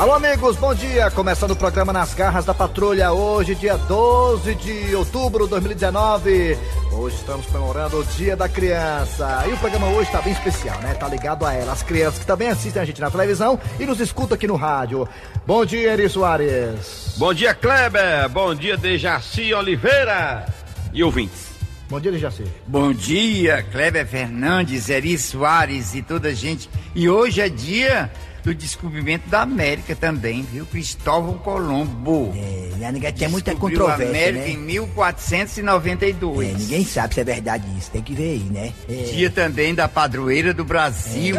Alô, amigos, bom dia. Começando o programa Nas Garras da Patrulha, hoje, dia 12 de outubro de 2019. Hoje estamos comemorando o Dia da Criança. E o programa hoje está bem especial, né? Tá ligado a ela, as crianças que também assistem a gente na televisão e nos escutam aqui no rádio. Bom dia, Eri Soares. Bom dia, Kleber. Bom dia, Dejaci Oliveira. E ouvintes. Bom dia, Dejaci. Bom dia, Kleber Fernandes, Eri Soares e toda a gente. E hoje é dia do descobrimento da América também, viu? Cristóvão Colombo. É, lá ninguém tem muita Descobriu a controvérsia, América né? em 1492. É, ninguém sabe se é verdade isso, tem que ver aí, né? É. Dia também da padroeira do Brasil.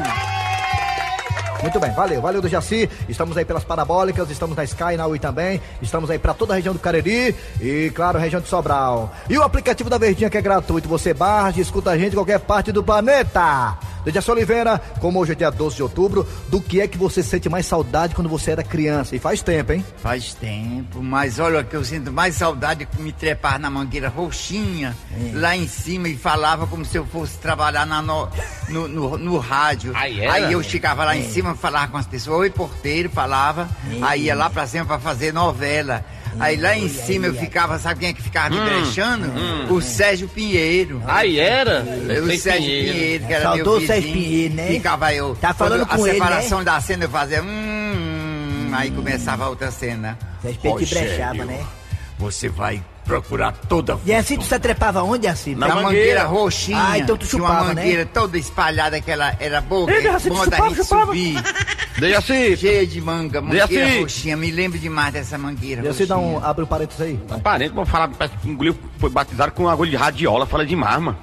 Muito bem, valeu, valeu do Jaci. Estamos aí pelas parabólicas, estamos na Sky, na Ui também. Estamos aí para toda a região do Cariri e, claro, região de Sobral. E o aplicativo da Verdinha que é gratuito. Você baixa e escuta a gente em qualquer parte do planeta. Dejaci Oliveira, como hoje é dia 12 de outubro, do que é que você sente mais saudade quando você era criança? E faz tempo, hein? Faz tempo, mas olha que eu sinto mais saudade de me trepar na mangueira roxinha, É. lá em cima, e falava como se eu fosse trabalhar na no, no, no- no rádio. Aí era? Aí eu chegava lá em cima, falava com as pessoas, oi porteiro, falava, É. aí ia lá pra cima pra fazer novela. Aí lá em cima eu ficava, sabe quem é que ficava me brechando? O Sérgio Pinheiro. Aí era? O Sei Sérgio Pinheiro. Pinheiro, que era meu vizinho. Sérgio Pinheiro, né? Ficava eu. Tá falando com a ele, separação da cena eu fazia. Hum, hum, aí começava a outra cena. Sérgio Pinheiro Rogério, brechava, né? Você vai procurar toda a E assim tu se trepava onde, assim? Na na mangueira. mangueira roxinha. Ah, então tu tinha chupava, uma né? mangueira toda espalhada, que ela era boa, Ei, Dejaci, tu bom da chupava, gente chupava. subir. Dejaci, Cheia de manga, mangueira Dejaci. roxinha. Me lembro demais dessa mangueira Dejaci, dá roxinha. um, abre um parênteses aí. vai. parente, vou falar, parece que engoliu, foi batizado com agulha de radiola, fala demais, mano.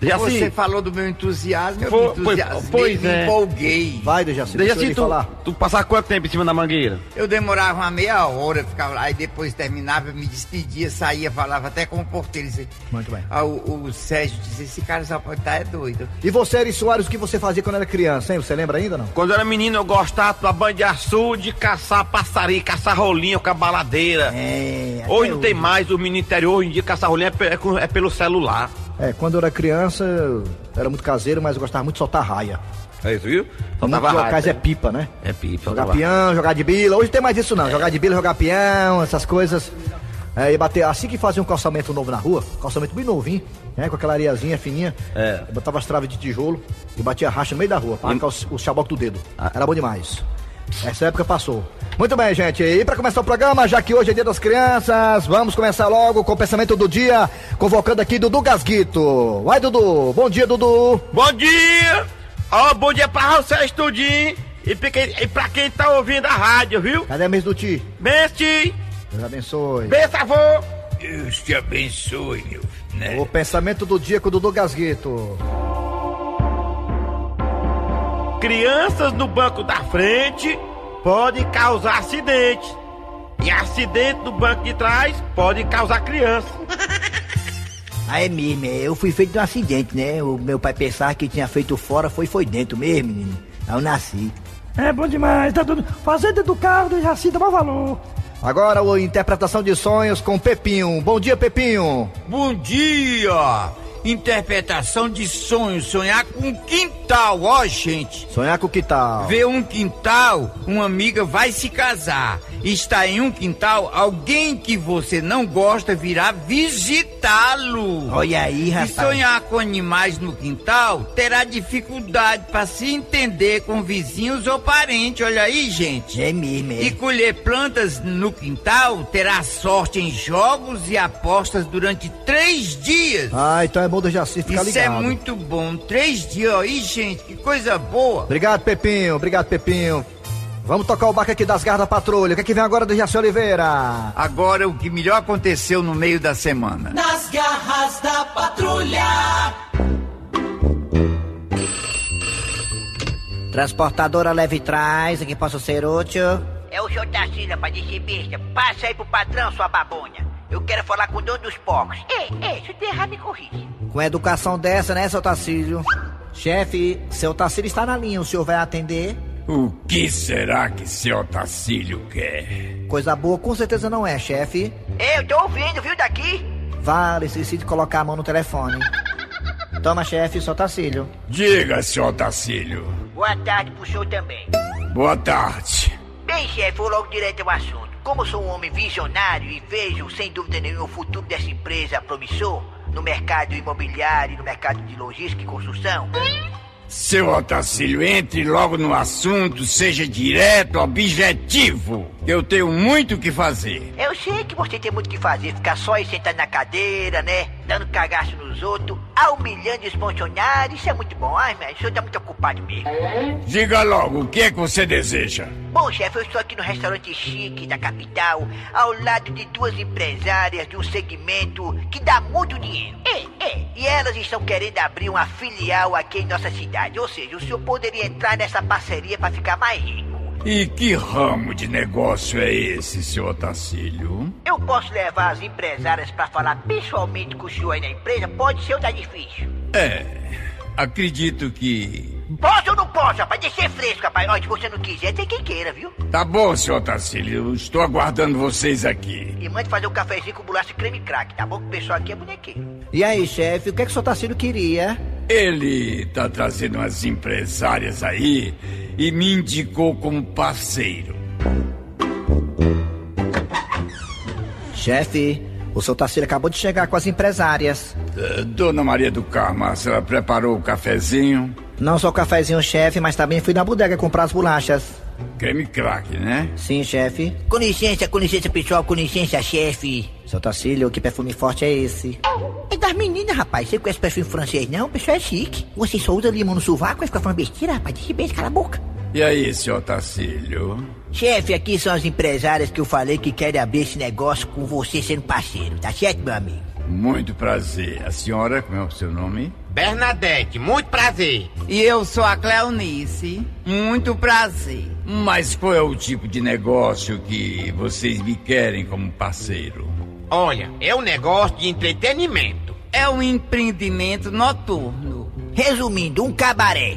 Você falou do meu entusiasmo, eu Foi- me entusiasmei, pois me é. empolguei. Vai, Dejaci, deixa Dejaci, tu, falar. tu passava quanto tempo em cima da mangueira? Eu demorava uma meia hora, ficava lá, e depois terminava, eu me despedia, saía, falava até com o porteiro. Muito bem. Ah, o, o Sérgio dizia, esse cara só pode estar é doido. E você, Eri Soares, o que você fazia quando era criança, hein? Você lembra ainda, não? Quando eu era menino, eu gostava de açude, de caçar passarinho, caçar rolinho com a baladeira. É, Hoje não tem mais, o menino interior, hoje em dia caçar rolinho é, é é pelo celular. É, quando eu era criança, eu era muito caseiro, mas eu gostava muito de soltar raia. É isso, viu? Em muitos locais é pipa, né? É pipa. Jogar soltava- peão, jogar de bila. Hoje tem mais isso não. Jogar de bila, jogar peão, essas coisas. É, e bater. Assim que fazia um calçamento novo na rua, calçamento bem novinho, né? Com aquela areiazinha fininha. É. Eu botava as traves de tijolo e batia racha no meio da rua, pra arrancar os- o chaboco do dedo. Ah. Era bom demais. Essa época passou. Muito bem, gente. E pra começar o programa, já que hoje é dia das crianças, vamos começar logo com o pensamento do dia, convocando aqui Dudu Gasguito. Vai, Dudu. Bom dia, Dudu. Bom dia! Ó, bom dia pra você, estudinho! E pra, quem, e pra quem tá ouvindo a rádio, viu? Cadê a mesa do Ti? Beste! Deus abençoe. Bença, avô! Deus te abençoe, meu filho, né? O pensamento do dia com o Dudu Gasguito. Crianças no banco da frente podem causar acidente. E acidente no banco de trás pode causar criança. Ah, é mesmo, eu fui feito de um acidente, né? O meu pai pensava que tinha feito fora, foi foi dentro mesmo, menino. Aí eu nasci. É bom demais, tá tudo. Fazer dentro do carro do Jaci dá maior valor. Agora a interpretação de sonhos com Pepinho. Bom dia, Pepinho. Bom dia! Interpretação de sonhos, sonhar com um quintal, ó gente. Sonhar com que tal? Ver um quintal, uma amiga vai se casar. Está em um quintal, alguém que você não gosta virá visitá-lo. Olha aí, E rapaz. sonhar com animais no quintal terá dificuldade para se entender com vizinhos ou parentes. Olha aí, gente. É mesmo, E é. colher plantas no quintal terá sorte em jogos e apostas durante três dias. Ah, então é bom do Jaci ficar Isso é ligado. muito bom. Três dias aí, gente, que coisa boa. Obrigado, Pepinho. Obrigado, Pepinho. Vamos tocar o barco aqui das garras da patrulha. O que, é que vem agora do Jaci Oliveira? Agora, o que melhor aconteceu no meio da semana. Nas garras da patrulha. Transportadora leve trás, aqui posso ser útil. É o senhor Tarcísio, pra dizer besta. Passa aí pro patrão, sua babonha. Eu quero falar com o dono dos porcos. Ei, ei, se eu errar, me corrige. Com educação dessa, né, seu Tacílio? Chefe, seu Tacílio está na linha, o senhor vai atender? O que será que seu Tacílio quer? Coisa boa com certeza não é, chefe. Eu tô ouvindo, viu, daqui? Vale, esqueci de colocar a mão no telefone. Toma, chefe, seu Tacílio. Diga, seu Tacílio. Boa tarde pro senhor também. Boa tarde. Bem, Bem, chefe, vou logo direto ao assunto. Como sou um homem visionário e vejo, sem dúvida nenhuma, o futuro dessa empresa promissor no mercado imobiliário e no mercado de logística e construção, Seu Otacílio, entre logo no assunto, seja direto, objetivo. Eu tenho muito o que fazer. eu sei que você tem muito o que fazer, ficar só aí sentado na cadeira, né? Dando cagaço nos outros, humilhando os funcionários, isso é muito bom. Ai, mas o senhor tá muito ocupado mesmo. Diga logo, o que é que você deseja? Bom, chefe, eu estou aqui no restaurante chique da capital, ao lado de duas empresárias de um segmento que dá muito dinheiro. É, é. E elas estão querendo abrir uma filial aqui em nossa cidade. Ou seja, o senhor poderia entrar nessa parceria para ficar mais rico. E que ramo de negócio é esse, seu Otacílio? Eu posso levar as empresárias para falar pessoalmente com o senhor aí na empresa? Pode ser ou tá difícil? É, acredito que. Posso ou não posso, rapaz? Deixa ser fresco, rapaz. Olha, se você não quiser, tem quem queira, viu? Tá bom, seu Otacílio, estou aguardando vocês aqui. E mande fazer um cafezinho com bolacha e creme crack, tá bom? Que o pessoal aqui é bonequinho. E aí, chefe, o que é que o seu Tarcílio queria? Ele tá trazendo umas empresárias aí e me indicou como parceiro. Chefe, o seu Tarcílio acabou de chegar com as empresárias. Eh, Dona Maria do Carmo, a senhora preparou o cafezinho? Não só o cafezinho, chefe, mas também fui na bodega comprar as bolachas. Creme crack, né? Sim, chefe. Com licença, com licença, pessoal. Com licença, chefe. Seu Tarcílio, que perfume forte é esse? É das meninas, rapaz. Você conhece perfume francês, não? O pessoal é chique. Você só usa limão no sovaco e fica falando besteira, rapaz. Deixa bem, cala a boca. E aí, seu Tacílio? Chefe, aqui são as empresárias que eu falei que querem abrir esse negócio com você sendo parceiro. Tá certo, meu amigo? Muito prazer. A senhora, como é o seu nome? Bernadette, muito prazer. E eu sou a Cleonice. Muito prazer. Mas qual é o tipo de negócio que vocês me querem como parceiro? Olha, é um negócio de entretenimento. É um empreendimento noturno. Resumindo, um cabaré.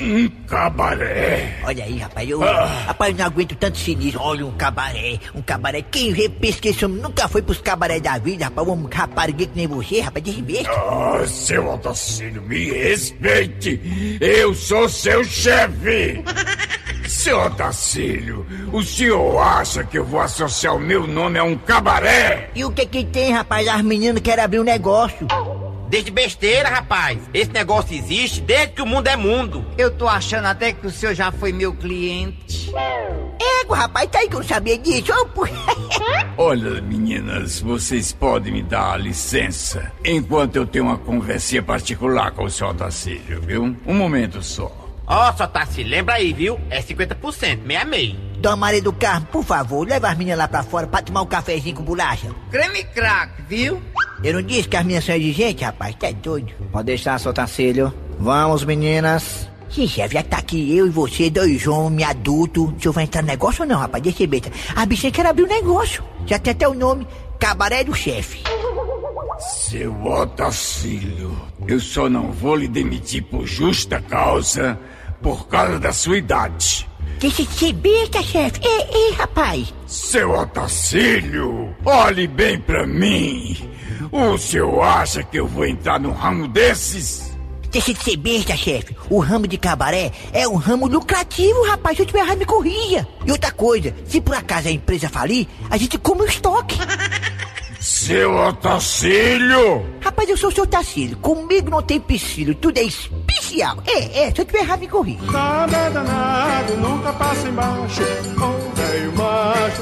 Um cabaré. Olha aí, rapaz, eu, rapaz, eu não aguento tanto sinistro. Olha, um cabaré, um cabaré. Quem vê, pensa que esse homem nunca foi pros cabaré da vida, rapaz. Um rapariguê que nem você, rapaz, de besta. Ah, seu Otacílio, me respeite. Eu sou seu chefe. Seu Otacílio, o senhor acha que eu vou associar o meu nome a um cabaré? E o que que tem, rapaz? As meninas querem abrir um negócio. Desde besteira, rapaz. Esse negócio existe desde que o mundo é mundo. Eu tô achando até que o senhor já foi meu cliente. Ego, rapaz, tá aí que eu não sabia disso. Olha, meninas, vocês podem me dar licença enquanto eu tenho uma conversinha particular com o seu Otacílio, viu? Um momento só. Ó, só tá se lembra aí, viu? É 50%, meia meia. Dona Maria do Carmo, por favor, leva as meninas lá pra fora pra tomar um cafezinho com bolacha. Creme crack, viu? Eu não disse que as meninas são exigentes, rapaz? Tá doido. Pode deixar, seu Tarcílio. Vamos, meninas. Sim, chefe, já tá aqui eu e você, dois homens adultos. O senhor vai entrar no negócio ou não, rapaz? Deixa eu ver. A bichinha quer abrir o negócio. Já tem até o nome, Cabaré do Chefe. Seu Otacílio, eu só não vou lhe demitir por justa causa por causa da sua idade. Deixa de ser besta, chefe. Ei, ei, rapaz. Seu Otacílio, olhe bem pra mim. O senhor acha que eu vou entrar num ramo desses? Deixa de ser besta, chefe. O ramo de cabaré é um ramo lucrativo, rapaz. Se eu tiver errado, me corrija. E outra coisa, se por acaso a empresa falir, a gente come o estoque. Seu Otacílio! Rapaz, eu sou o seu Tacílio. Comigo não tem piscílio, tudo é especial. É, é, se eu tiver errado, me corrija. Nada é danado, nunca passa embaixo. Ô velho macho,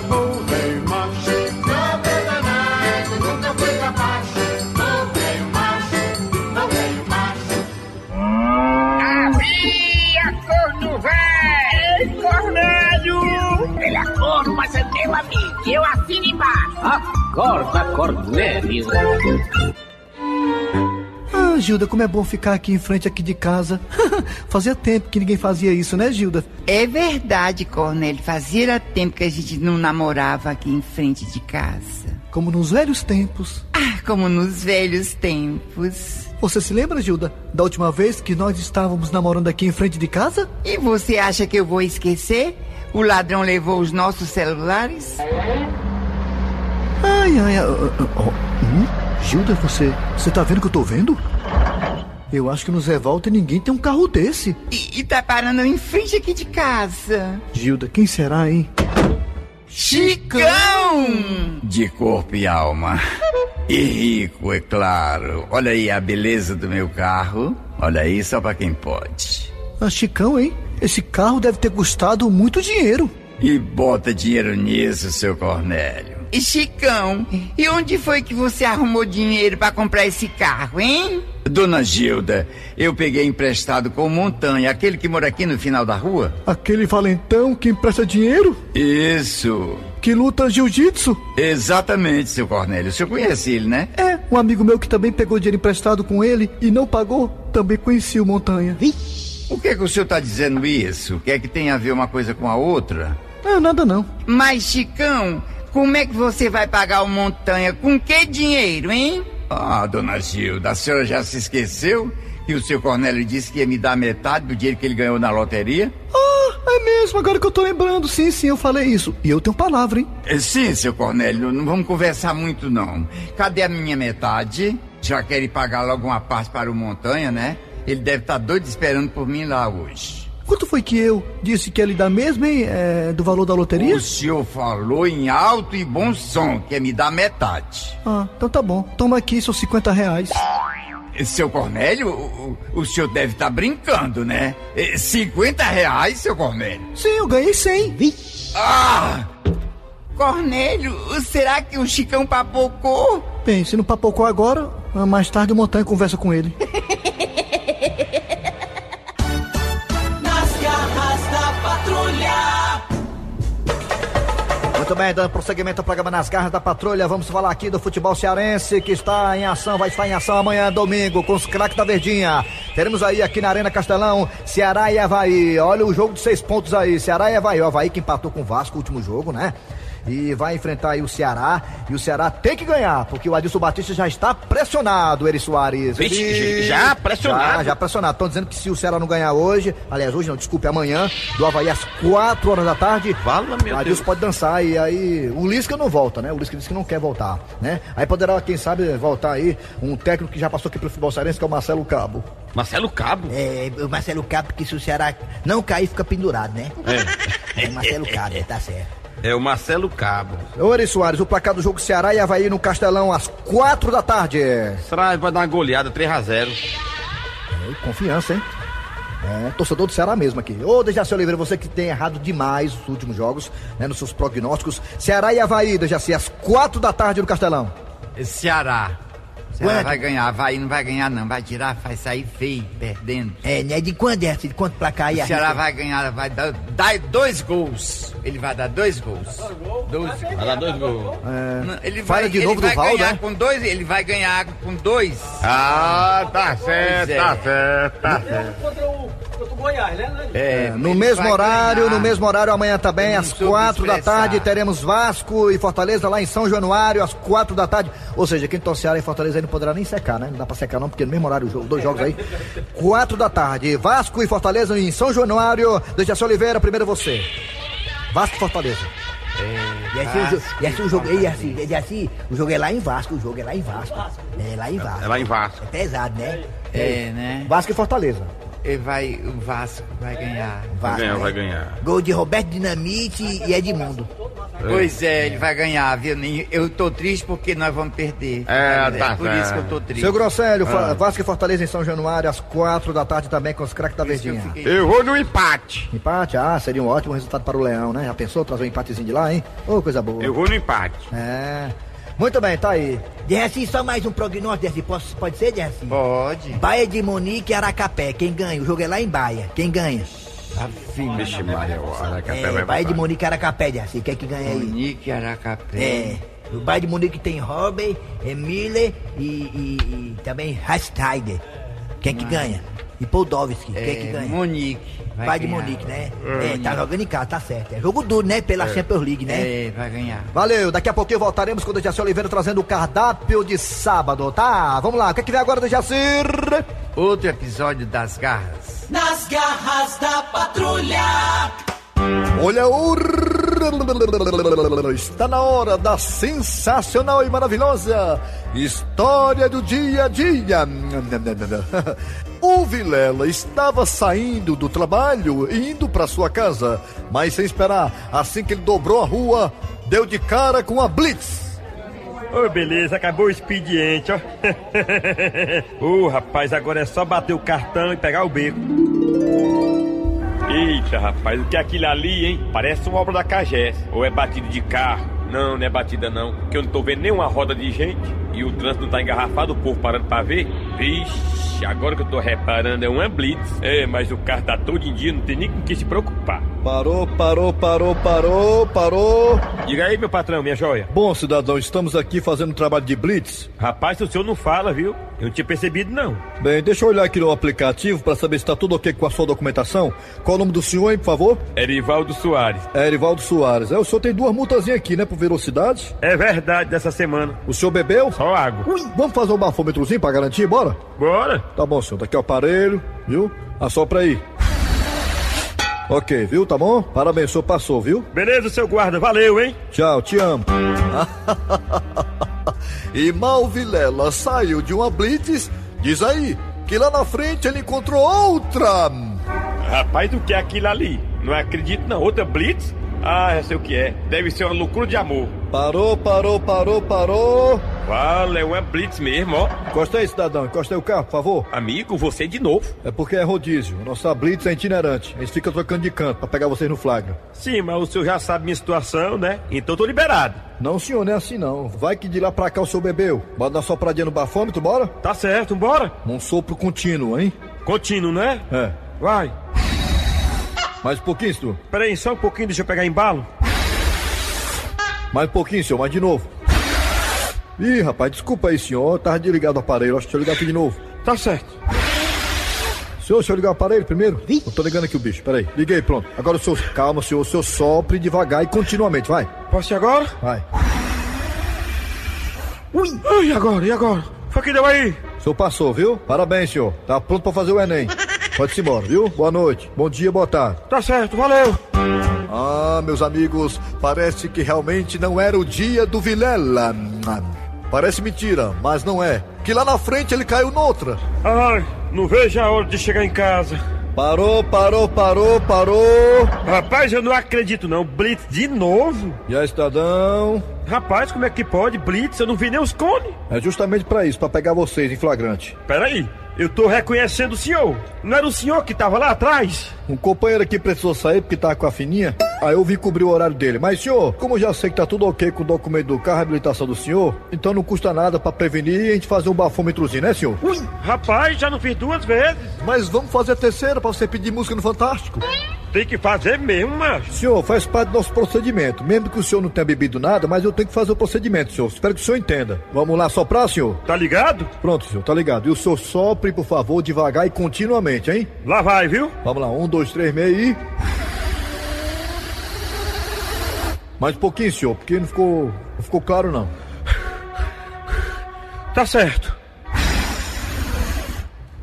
Acorda, Cornélio. Ah, Gilda, como é bom ficar aqui em frente aqui de casa. Fazia tempo que ninguém fazia isso, né, Gilda? É verdade, Cornélio. Fazia tempo que a gente não namorava aqui em frente de casa. Como nos velhos tempos. Ah, como nos velhos tempos. Você se lembra, Gilda, da última vez que nós estávamos namorando aqui em frente de casa? E você acha que eu vou esquecer? O ladrão levou os nossos celulares? Ai, ai, ai. oh, oh, hum? Gilda, você. Você tá vendo o que eu tô vendo? Eu acho que no Zé Walter ninguém tem um carro desse. E, e tá parando em frente aqui de casa. Gilda, quem será, hein? Chicão! De corpo e alma. E rico, é claro. Olha aí a beleza do meu carro. Olha aí, só pra quem pode. Ah, Chicão, hein? Esse carro deve ter custado muito dinheiro. E bota dinheiro nisso, seu Cornélio. E Chicão, e onde foi que você arrumou dinheiro pra comprar esse carro, hein? Dona Gilda, eu peguei emprestado com o Montanha, aquele que mora aqui no final da rua. Aquele valentão que empresta dinheiro? Isso. Que luta jiu-jitsu? Exatamente, seu Cornélio. O senhor conhece ele, né? É, um amigo meu que também pegou dinheiro emprestado com ele e não pagou, também conhecia o Montanha. Por que, que o senhor está dizendo isso? Quer que tenha a ver uma coisa com a outra? Não, nada não. Mas, Chicão, como é que você vai pagar o Montanha? Com que dinheiro, hein? Ah, dona Gilda, a senhora já se esqueceu que o seu Cornélio disse que ia me dar metade do dinheiro que ele ganhou na loteria? Ah, é mesmo, agora que eu tô lembrando. Sim, sim, eu falei isso. E eu tenho palavra, hein? É, Sim, seu Cornélio, não vamos conversar muito, não. Cadê a minha metade? Já quer pagar logo uma parte para o Montanha, né? Ele deve estar doido esperando por mim lá hoje. Quanto foi que eu disse que ia lhe dar mesmo, hein? É, do valor da loteria? O senhor falou em alto e bom som que ia me dar metade. Ah, então tá bom. Toma aqui seus 50 reais. Seu Cornélio, o, o- senhor deve estar brincando, né? Eh, 50 reais, seu Cornélio? Sim, eu ganhei 100. Ah! Cornélio, será que o Chicão papocou? Bem, se não papocou agora, ah, mais tarde o Montanha conversa com ele. Muito bem, dando prosseguimento ao programa Nas Garras da Patrulha, vamos falar aqui do futebol cearense que está em ação, vai estar em ação amanhã, domingo, com os craques da Verdinha. Teremos aí aqui na Arena Castelão, Ceará e Havaí. Olha o jogo de seis pontos aí, Ceará e Havaí. O Havaí que empatou com o Vasco, último jogo, né? E vai enfrentar aí o Ceará. E o Ceará tem que ganhar, porque o Adilson Batista já está pressionado, Eri Soares. Vixe, E- já pressionado? Já, já pressionado. Estão dizendo que se o Ceará não ganhar hoje, aliás, hoje não, desculpe, amanhã, do Havaí às 4 horas da tarde, Fala, meu o Deus. Adilson pode dançar e aí o Lisca não volta, né? O Lisca disse que não quer voltar, né? Aí poderá, quem sabe, voltar aí um técnico que já passou aqui pelo futebol cearense, que é o Marcelo Cabo. Marcelo Cabo? É, o Marcelo Cabo, que se o Ceará não cair, fica pendurado, né? É. É Marcelo Cabo, tá certo. É o Marcelo Cabo. Ô, Eri Soares, o placar do jogo Ceará e Havaí no Castelão às 4 da tarde. Será vai dar uma goleada 3x0. É, confiança, hein? É, torcedor do Ceará mesmo aqui. Ô, Dejaci Oliveira, você que tem errado demais os últimos jogos, né, nos seus prognósticos. Ceará e Havaí, Dejaci, às 4 da tarde no Castelão. Ceará. Ceará Quanto? vai ganhar, vai, não vai ganhar não, vai tirar, vai sair feio, perdendo. É, né? De quando é? De quanto placar aí? O Ceará vai ganhar, vai dar, dar dois gols. Ele vai dar dois gols. Dois gols. Vai dar dois gols. Não, Ele Fala vai, de ele novo do vai Valdo, ganhar né? com dois, ele vai ganhar com dois. Ah, tá certo, é. tá certo, tá certo. Contra o, contra o Goiás, né? É, No ele mesmo horário, ganhar. no mesmo horário amanhã também, às 4 da tarde, teremos Vasco e Fortaleza lá em São Januário, às 4 da tarde. Ou seja, quem torce Ceará e Fortaleza aí não poderá nem secar, né? Não dá pra secar não, porque no mesmo horário, o jogo, dois jogos aí. 4 da tarde, Vasco e Fortaleza em São Januário. Dejaci Oliveira, primeiro você. Vasco e Fortaleza. E assim, o, jo- e assim o jogo, e assim, e assim, o jogo é lá em Vasco, o jogo é lá em Vasco. É lá em Vasco. É lá em Vasco. É pesado, né? É, né? Vasco e Fortaleza. Ele vai, o Vasco vai ganhar. Vai Vasco, ganhar, né? vai ganhar. Gol de Roberto Dinamite e Edmundo. Pois é, ele vai ganhar, viu? Nem- Eu tô triste porque nós vamos perder. É, tá por isso que eu tô triste. Seu Grosselho, Ah. Vasco e Fortaleza em São Januário, às 4 da tarde também com os craques da que eu Verdinha. fiquei- Eu vou no empate. Empate, ah, seria um ótimo resultado para o Leão, né? Já pensou trazer um empatezinho de lá, hein? Ô, coisa boa. Eu vou no empate. É. Muito bem, tá aí. Dercy, só mais um prognóstico, Dercy. Posso- Pode ser, Dercy? Pode. Baia de Monique e Aracapé. Quem ganha? O jogo é lá em Baia. Quem ganha? Vixe, Maria, o Aracapé É, vai Baia de. Monique e Aracapé, Dercy. Quem é que ganha aí? Monique Aracapé. É. O Baia de Monique tem Robin, é Miller e, e- e também Hastiger. Quem é que ganha? E Poldovski. Quem é que É, ganha? Monique. Vai de. Monique, né? É, tá jogando em casa, tá certo. É jogo duro, né? Pela Champions League, né? É, vai ganhar. Valeu, daqui a pouquinho voltaremos com o Dejaci Oliveira trazendo o cardápio de sábado, tá? Vamos lá, o que, é que vem agora, Dejaci? Outro episódio das garras. Nas garras da patrulha. Olha o Está na hora da sensacional e maravilhosa história do dia a dia. O Vilela estava saindo do trabalho e indo para sua casa, mas sem esperar, assim que ele dobrou a rua, deu de cara com a Blitz. Ô, beleza, acabou o expediente, ó. Ô, rapaz, agora é só bater o cartão e pegar o beco. Eita, rapaz, o que é aquilo ali, hein? Parece uma obra da Cagés. Ou é batida de carro? Não, não é batida não, que eu não tô vendo nenhuma roda de gente e o trânsito tá engarrafado, o povo parando pra ver. Vixe, agora que eu tô reparando é uma blitz. É, mas o carro tá todo em dia, não tem nem com que se preocupar. Parou, parou, parou, parou, parou. Diga aí, meu patrão, minha joia. Bom, cidadão, estamos aqui fazendo um trabalho de blitz. Rapaz, o senhor não fala, viu? Eu não tinha percebido, não. Bem, deixa eu olhar aqui no aplicativo para saber se está tudo ok com a sua documentação. Qual o nome do senhor, hein, por favor? Erivaldo Soares. É Erivaldo Soares. É, o senhor tem duas multazinhas aqui, né, por velocidade? É verdade, dessa semana. O senhor bebeu? Só água. Ui, vamos fazer um bafômetrozinho pra garantir, bora? Bora. Tá bom, senhor. Tá aqui o aparelho, viu? Assopra aí. Ok, viu? Tá bom? Parabéns, senhor passou, viu? Beleza, seu guarda. Valeu, hein? Tchau, te amo. e Mal Vilela saiu de uma blitz, diz aí, que lá na frente ele encontrou outra. Rapaz, o que é aquilo ali? Não acredito não. Outra blitz? Ah, eu sei o que é. Deve ser uma loucura de amor. Parou, parou, parou, parou. Vale, é uma blitz mesmo, ó. Encosta aí, cidadão. Encosta aí o carro, por favor. Amigo, você de novo. É porque é rodízio. Nossa blitz é itinerante. A gente fica trocando de canto pra pegar vocês no flagra. Sim, mas o senhor já sabe minha situação, né? Então tô liberado. Não, senhor, não é assim não. Vai que de lá pra cá o senhor bebeu. Bora dar sopradinha no bafômetro, bora? Tá certo, bora. Um sopro contínuo, hein? Contínuo, né? É. Vai. Mais um pouquinho, senhor. Peraí, só um pouquinho, deixa eu pegar embalo. Mais um pouquinho, senhor, mais de novo. Ih, rapaz, desculpa aí, senhor. Tava desligado o aparelho. Acho que deixa eu ligar aqui de novo. Tá certo. Senhor, deixa eu ligar o aparelho primeiro? Eu tô ligando aqui o bicho, peraí. Liguei, pronto. Agora o senhor, calma, senhor. O senhor sopre devagar e continuamente, vai. Posso ir agora? Vai. Ui! Ai, e agora? E agora? Foi que deu aí? O senhor passou, viu? Parabéns, senhor. Tá pronto pra fazer o Enem. Pode-se embora, viu? Boa noite, bom dia, boa tarde. Tá certo, valeu. Ah, meus amigos, parece que realmente não era o dia do Vilela. Parece mentira, mas não é. Que lá na frente ele caiu noutra. Ai, não vejo a hora de chegar em casa. Parou, parou, parou, parou. Rapaz, eu não acredito não. Blitz de novo? E aí, cidadão? Rapaz, como é que pode? Blitz, eu não vi nem os cones. É justamente pra isso, pra pegar vocês em flagrante. Peraí, eu tô reconhecendo o senhor. Não era o senhor que tava lá atrás? Um companheiro aqui precisou sair porque tava com a fininha. Aí eu vim cobrir o horário dele. Mas, senhor, como eu já sei que tá tudo ok com o documento do carro, a habilitação do senhor, então não custa nada pra prevenir e a gente fazer um bafômetrozinho, né, senhor? Ui, rapaz, já não fiz duas vezes. Mas vamos fazer a terceira pra você pedir música no Fantástico. Tem que fazer mesmo, macho. Senhor, faz parte do nosso procedimento. Mesmo que o senhor não tenha bebido nada, mas eu tenho que fazer o procedimento, senhor. Espero que o senhor entenda. Vamos lá soprar, senhor? Tá ligado? Pronto, senhor, tá ligado. E o senhor sopre, por favor, devagar e continuamente, hein? Lá vai, viu? Vamos lá, um, dois, três, meio e. Mais um pouquinho, senhor, porque não ficou. não ficou claro não. Tá certo.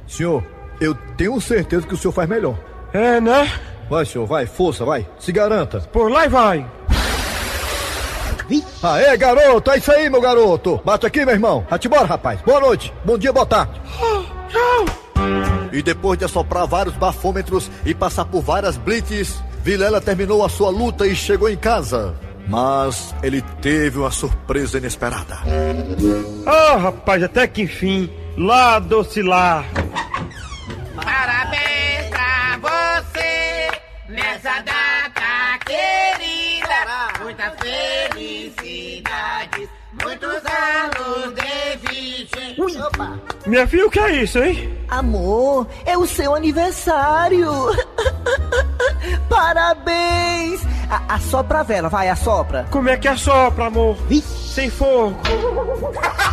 Senhor, eu tenho certeza que o senhor faz melhor. É, né? Vai, senhor, vai, força, vai. Se garanta. Por lá e vai. Aê, garoto, é isso aí, meu garoto. Bate aqui, meu irmão. Vai embora, rapaz. Boa noite, bom dia, boa tarde. E depois de assoprar vários bafômetros e passar por várias blitzes, Vilela terminou a sua luta e chegou em casa. Mas ele teve uma surpresa inesperada. Ah, rapaz, até que enfim. Lá, doce lá. Nessa data querida. Muitas felicidades, muitos anos de vida. Ui. Minha filha, o que é isso, hein? Amor, é o seu aniversário. Parabéns. A, assopra a vela, vai, assopra. Como é que assopra, amor? Vixe. Sem fogo.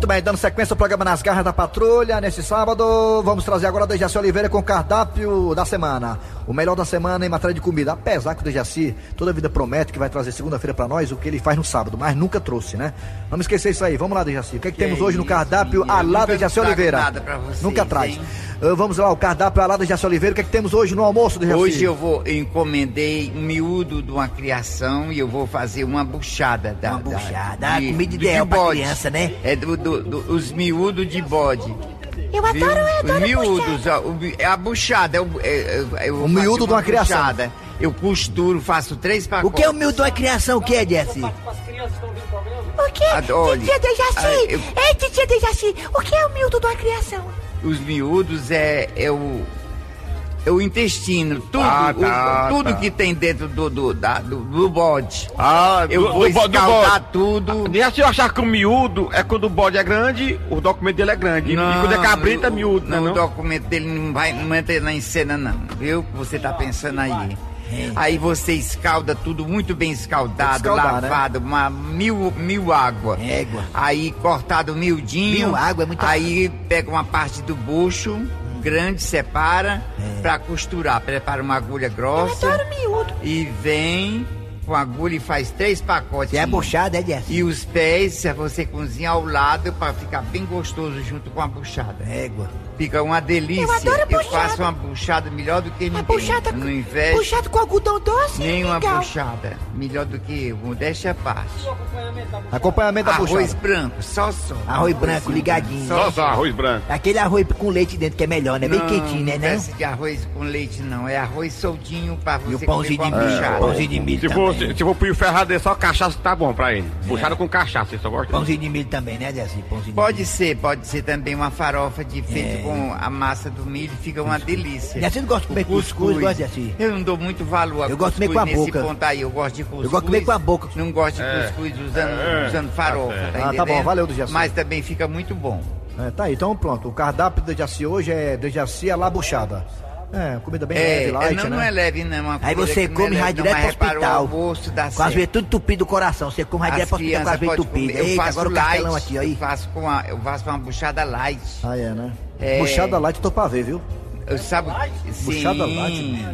Muito bem, dando sequência ao programa Nas Garras da Patrulha, nesse sábado, vamos trazer agora Dejaci Oliveira com o cardápio da semana. O melhor da semana em matéria de comida. Apesar que o Dejaci toda vida promete que vai trazer segunda-feira pra nós o que ele faz no sábado, mas nunca trouxe, né? Vamos esquecer isso aí. Vamos lá, Dejaci. O que, é que, Que temos hoje no isso, cardápio menino. Eu Alá Dejaci Oliveira? nada pra vocês, nunca traz. Ah, vamos lá, o cardápio Alá Dejaci Oliveira. O que é que temos hoje no almoço, Dejaci? Hoje eu vou eu encomendei um miúdo de uma criação e eu vou fazer uma buchada da. Uma da- buchada, a de- comida de ideal pra criança, né? É do, do- do- os miúdos de bode. Eu viu? adoro, eu Os adoro miúdos, ó, o mi- é a buchada. É o, é, é, eu O miúdo de uma criação. buchada. Eu costuro, faço três pacotes. O que é o miúdo da criação? O que é, Jesse? O que? Adore. Titia Dejaci! Ah, eu- Ei, titia Dejaci, o que é o miúdo da criação? Os miúdos é, é o. É o intestino, tudo, Ah, o- tá, tudo tá. que tem dentro do, do, da- do, do bode. Ah, Eu do- vou do bo- do escaldar bode. tudo. Já se eu achar que o miúdo é quando o bode é grande, o documento dele é grande. e quando é cabrito é miúdo, né? não, Não, o documento dele não vai não entra na cena não, viu? Que você tá pensando aí. Aí você escalda tudo muito bem escaldado, Escaldar, né? lavado, uma mil, mil água. Égua. Aí cortado miudinho. Mil água é muita Aí pega uma parte do bucho, grande, separa, pra costurar. Prepara uma agulha grossa. Eu adoro miúdo. E vem com a agulha e faz três pacotes. É buchada, é, Jesse? E os pés, você cozinha ao lado pra ficar bem gostoso junto com a buchada. Égua. Fica uma delícia. Eu adoro buchada. faço uma buchada melhor do que ninguém. buchada Não invejo Puxado com algodão doce? nenhuma legal. buchada. Melhor do que eu. Modéstia à parte. Acompanhamento da Arroz buchada. branco, só só. Arroz branco, ligadinho. Só, só arroz branco. Aquele arroz com leite dentro que é melhor, né? Bem Não, quentinho, né? Não desce de arroz com leite, não. É arroz soltinho pra você E o pãozinho de comer milho. buchada. Pãozinho de milho Se for, também. se, se for pro ferrado, só cachaça tá bom pra ele. Puxado com cachaça, você só gosta? Pãozinho de milho também, né, Jesse? Pãozinho de Pode ser, pode ser também uma farofa de feito com a massa do milho, fica uma delícia. Não gosta de comer O cuscuz, gosta, Jesse? Eu não dou muito valor a Eu gosto de comer com a nesse boca. ponto aí, eu gosto de cuscuz. Eu gosto de comer com a boca. Não gosto de É. cuscuz usando, É. usando farofa, Tá tá, certo. Ah, tá bom, valeu do Jaci. Mas também fica muito bom. É, tá aí, então pronto. O cardápio do Dejaci hoje é Dejaci à la buchada. É, comida bem É, leve, é, light, não, né? não é leve, não. é Uma Aí você come e é vai leve, não, direto pro hospital. O almoço dá Com as veias tudo tupido do coração. Você come vai As direto pro hospital com as crianças veias Eita, faço agora o castelão light, aqui, aí. eu faço, com a, eu faço uma buchada light. Ah, é, né? É. Buchada light, tô pra ver, viu? Eu sabe, sim. Buchada light?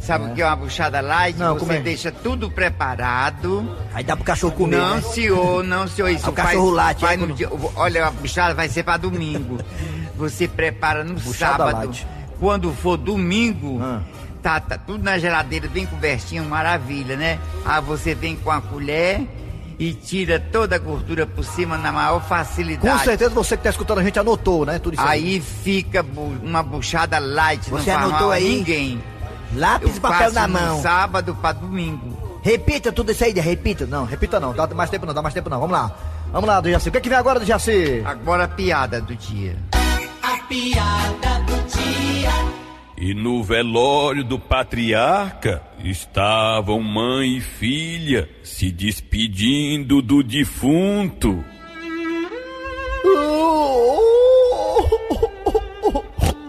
Sabe o que é uma buchada light? Não, Você é? deixa tudo preparado. Aí dá pro cachorro comer, não, né? senhor, não, senhor. Isso É o cachorro faz, late, faz é, no dia- Olha, a buchada vai ser pra domingo. Você prepara no Buchada sábado. light. Quando for domingo, Ah. tá, tá tudo na geladeira, bem cobertinho, maravilha, né? Aí você vem com a colher e tira toda a gordura por cima na maior facilidade. Com certeza você que tá escutando a gente anotou, né? Tudo isso Aí fica bu- uma buchada light, não Você faz anotou aí? ninguém. Lápis e papel faço na no mão. sábado pra domingo. Repita tudo isso aí, repita. Não, repita não, dá mais tempo não, dá mais tempo não. Vamos lá. Vamos lá, Dejaci. O que, é que vem agora, Dejaci? Agora a piada do dia. A piada do dia. E no velório do patriarca estavam mãe e filha se despedindo do defunto.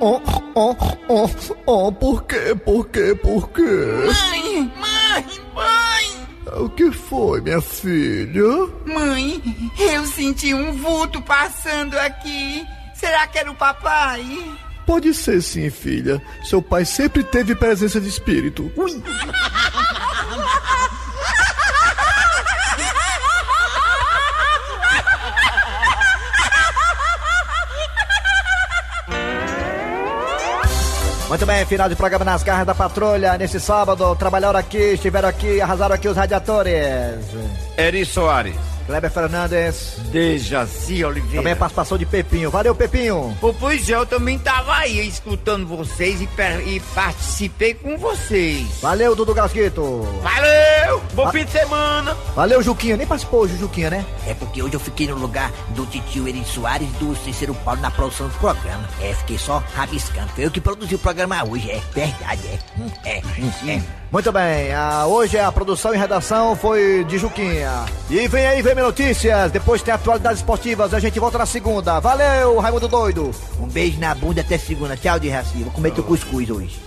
Oh, oh, oh, oh, por quê? Por quê? Por quê? Mãe, mãe, mãe, O que foi, minha filha? mãe, eu senti um vulto passando aqui. Será que era o papai? Pode ser sim, filha. Seu pai sempre teve presença de espírito. Muito bem, final de programa nas garras da patrulha. Nesse sábado, trabalharam aqui, estiveram aqui, arrasaram aqui os radiadores. Eri Soares. Kleber Fernandes. Dejaci Oliveira. Também a participação de Pepinho. Valeu, Pepinho. Pô, Pois é, eu também tava aí escutando vocês e, per- e participei com vocês. Valeu, Dudu Gasguito. Valeu! Bom Ah. fim de semana! Valeu, Juquinha. Nem participou hoje, Juquinha, né? É porque hoje eu fiquei no lugar do titio Eri Soares e do Cícero Paulo na produção do programa. É, fiquei só rabiscando. Foi eu que produzi o programa hoje, é verdade, é. Hum, É, hum, é. Muito bem, ah, hoje a produção e redação foi de Juquinha. E vem aí, vem notícias. Depois tem atualidades esportivas. A gente volta na segunda. Valeu, Raimundo Doido. Um beijo na bunda até segunda. Tchau, de. Vou comer teu cuscuz hoje.